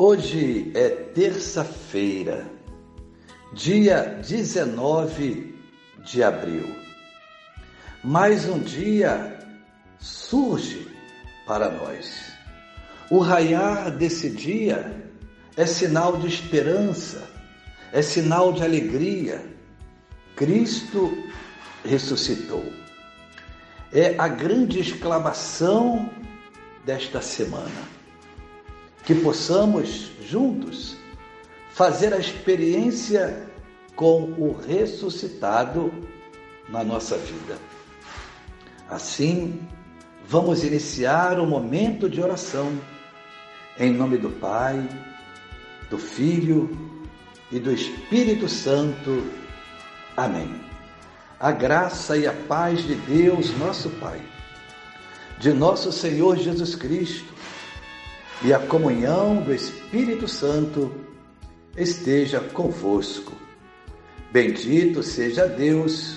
Hoje é terça-feira, dia 19 de abril. Mais um dia surge para nós. O raiar desse dia é sinal de esperança, é sinal de alegria. Cristo ressuscitou. É a grande exclamação desta semana que possamos juntos fazer a experiência com o ressuscitado na nossa vida. Assim, vamos iniciar o momento de oração em nome do Pai, do Filho e do Espírito Santo. Amém. A graça e a paz de Deus, nosso Pai, de nosso Senhor Jesus Cristo, e a comunhão do Espírito Santo esteja convosco. Bendito seja Deus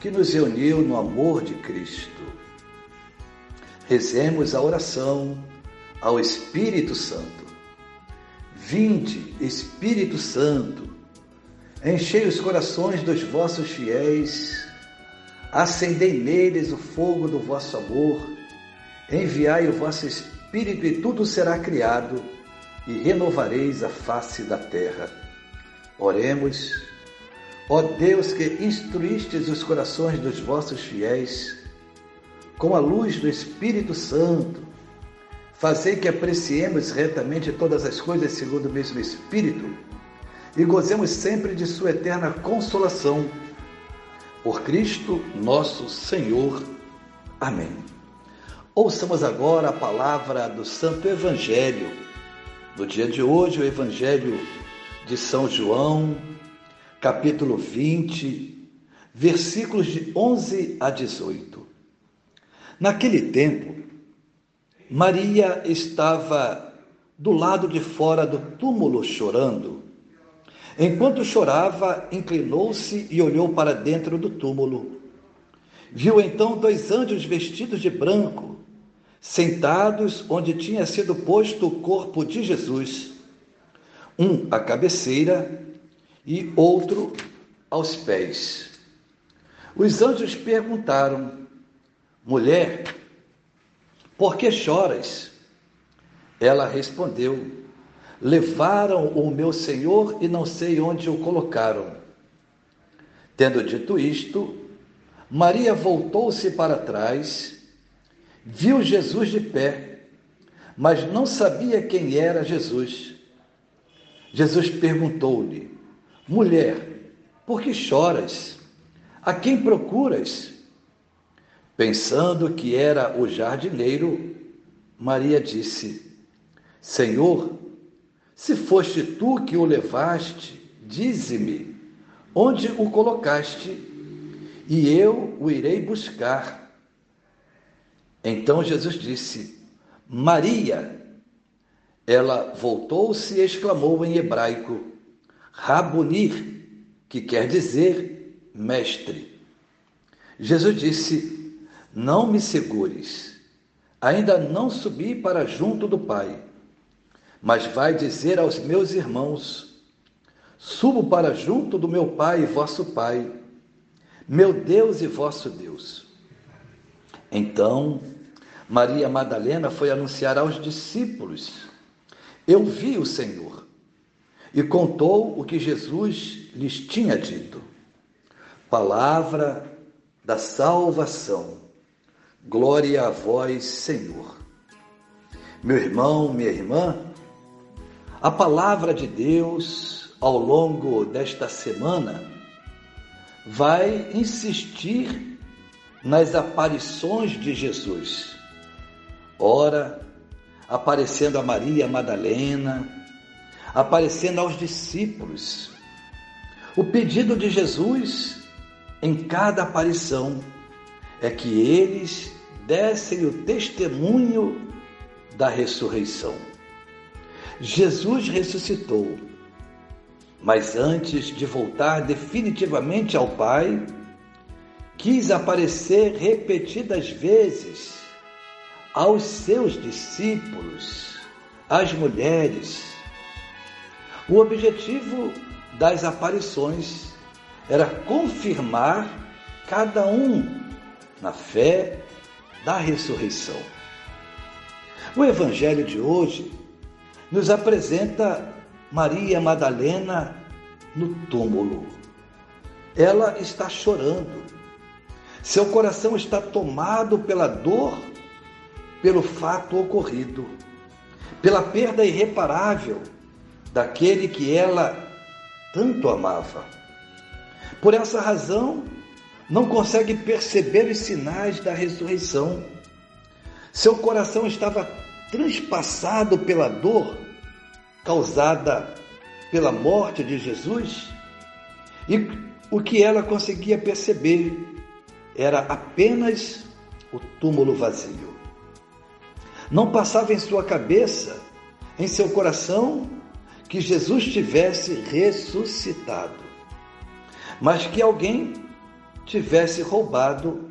que nos uniu no amor de Cristo. Rezemos a oração ao Espírito Santo. Vinde, Espírito Santo, enchei os corações dos vossos fiéis, acendei neles o fogo do vosso amor, enviai o vosso Espírito e tudo será criado e renovareis a face da terra. Oremos, ó Deus que instruístes os corações dos vossos fiéis, com a luz do Espírito Santo, fazei que apreciemos retamente todas as coisas segundo o mesmo Espírito e gozemos sempre de Sua eterna consolação. Por Cristo nosso Senhor. Amém. Ouçamos agora a palavra do Santo Evangelho. No dia de hoje, o Evangelho de São João, capítulo 20, versículos de 11 a 18. Naquele tempo, Maria estava do lado de fora do túmulo chorando. Enquanto chorava, inclinou-se e olhou para dentro do túmulo. Viu então dois anjos vestidos de branco, sentados onde tinha sido posto o corpo de Jesus, um à cabeceira e outro aos pés. Os anjos perguntaram: Mulher, por que choras? Ela respondeu: Levaram o meu Senhor e não sei onde o colocaram. Tendo dito isto, Maria voltou-se para trás, viu Jesus de pé, mas não sabia quem era Jesus. Jesus perguntou-lhe: Mulher, por que choras? A quem procuras? Pensando que era o jardineiro, Maria disse: Senhor, se foste tu que o levaste, dize-me onde o colocaste, e eu o irei buscar. Então Jesus disse: Maria. Ela voltou-se e exclamou em hebraico: Rabunir, que quer dizer mestre. Jesus disse: Não me segures, ainda não subi para junto do Pai, mas vai dizer aos meus irmãos: Subo para junto do meu Pai e vosso Pai, meu Deus e vosso Deus. Então, Maria Madalena foi anunciar aos discípulos: Eu vi o Senhor. E contou o que Jesus lhes tinha dito. Palavra da salvação. Glória a vós, Senhor. Meu irmão, minha irmã, a palavra de Deus ao longo desta semana vai insistir nas aparições de Jesus. Ora, aparecendo a Maria Madalena, aparecendo aos discípulos. O pedido de Jesus em cada aparição é que eles dessem o testemunho da ressurreição. Jesus ressuscitou, mas antes de voltar definitivamente ao Pai, quis aparecer repetidas vezes aos seus discípulos, às mulheres. O objetivo das aparições era confirmar cada um na fé da ressurreição. O evangelho de hoje nos apresenta Maria Madalena no túmulo. Ela está chorando. Seu coração está tomado pela dor, pelo fato ocorrido, pela perda irreparável daquele que ela tanto amava. Por essa razão, não consegue perceber os sinais da ressurreição. Seu coração estava transpassado pela dor causada pela morte de Jesus e o que ela conseguia perceber era apenas o túmulo vazio. Não passava em sua cabeça, em seu coração, que Jesus tivesse ressuscitado, mas que alguém tivesse roubado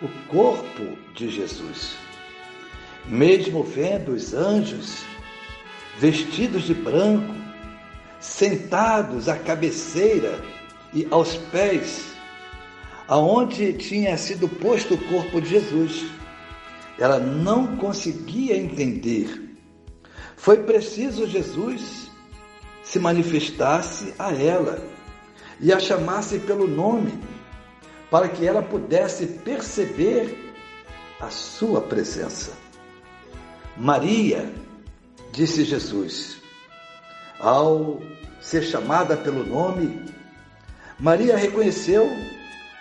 o corpo de Jesus. Mesmo vendo os anjos vestidos de branco, sentados à cabeceira e aos pés, aonde tinha sido posto o corpo de Jesus, ela não conseguia entender. Foi preciso Jesus se manifestasse a ela e a chamasse pelo nome, para que ela pudesse perceber a sua presença. Maria, disse Jesus, ao ser chamada pelo nome, Maria reconheceu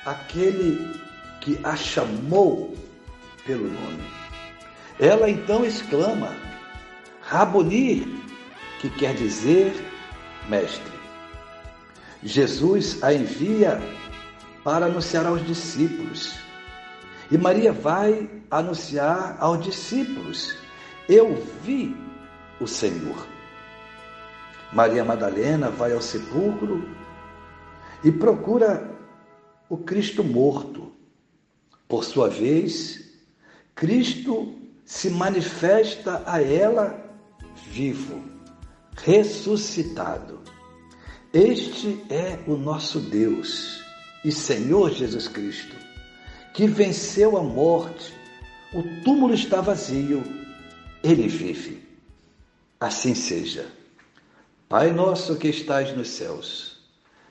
aquele que a chamou pelo nome. Ela então exclama: Raboni, que quer dizer mestre. Jesus a envia para anunciar aos discípulos. E Maria vai anunciar aos discípulos: Eu vi o Senhor. Maria Madalena vai ao sepulcro e procura o Cristo morto. Por sua vez, Cristo se manifesta a ela vivo ressuscitado. Este é o nosso Deus e Senhor Jesus Cristo, que venceu a morte. O túmulo está vazio, ele vive. Assim seja. Pai nosso que estais nos céus,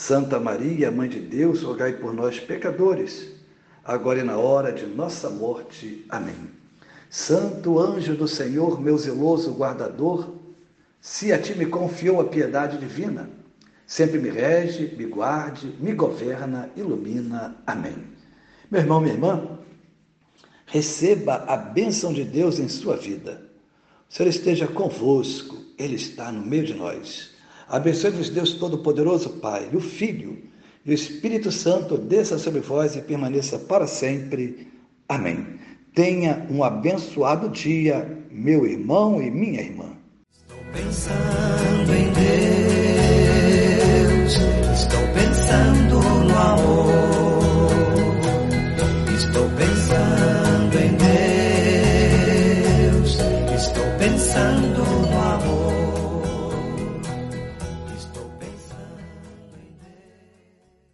Santa Maria, Mãe de Deus, rogai por nós, pecadores, agora e na hora de nossa morte. Amém. Santo anjo do Senhor, meu zeloso guardador, se a ti me confiou a piedade divina, sempre me rege, me guarde, me governa, ilumina. Amém. Meu irmão, minha irmã, receba a bênção de Deus em sua vida. O Senhor esteja convosco, Ele está no meio de nós. Abençoe-vos, Deus Todo-Poderoso, Pai, o Filho e o Espírito Santo, desça sobre vós e permaneça para sempre. Amém. Tenha um abençoado dia, meu irmão e minha irmã. Pensando em Deus,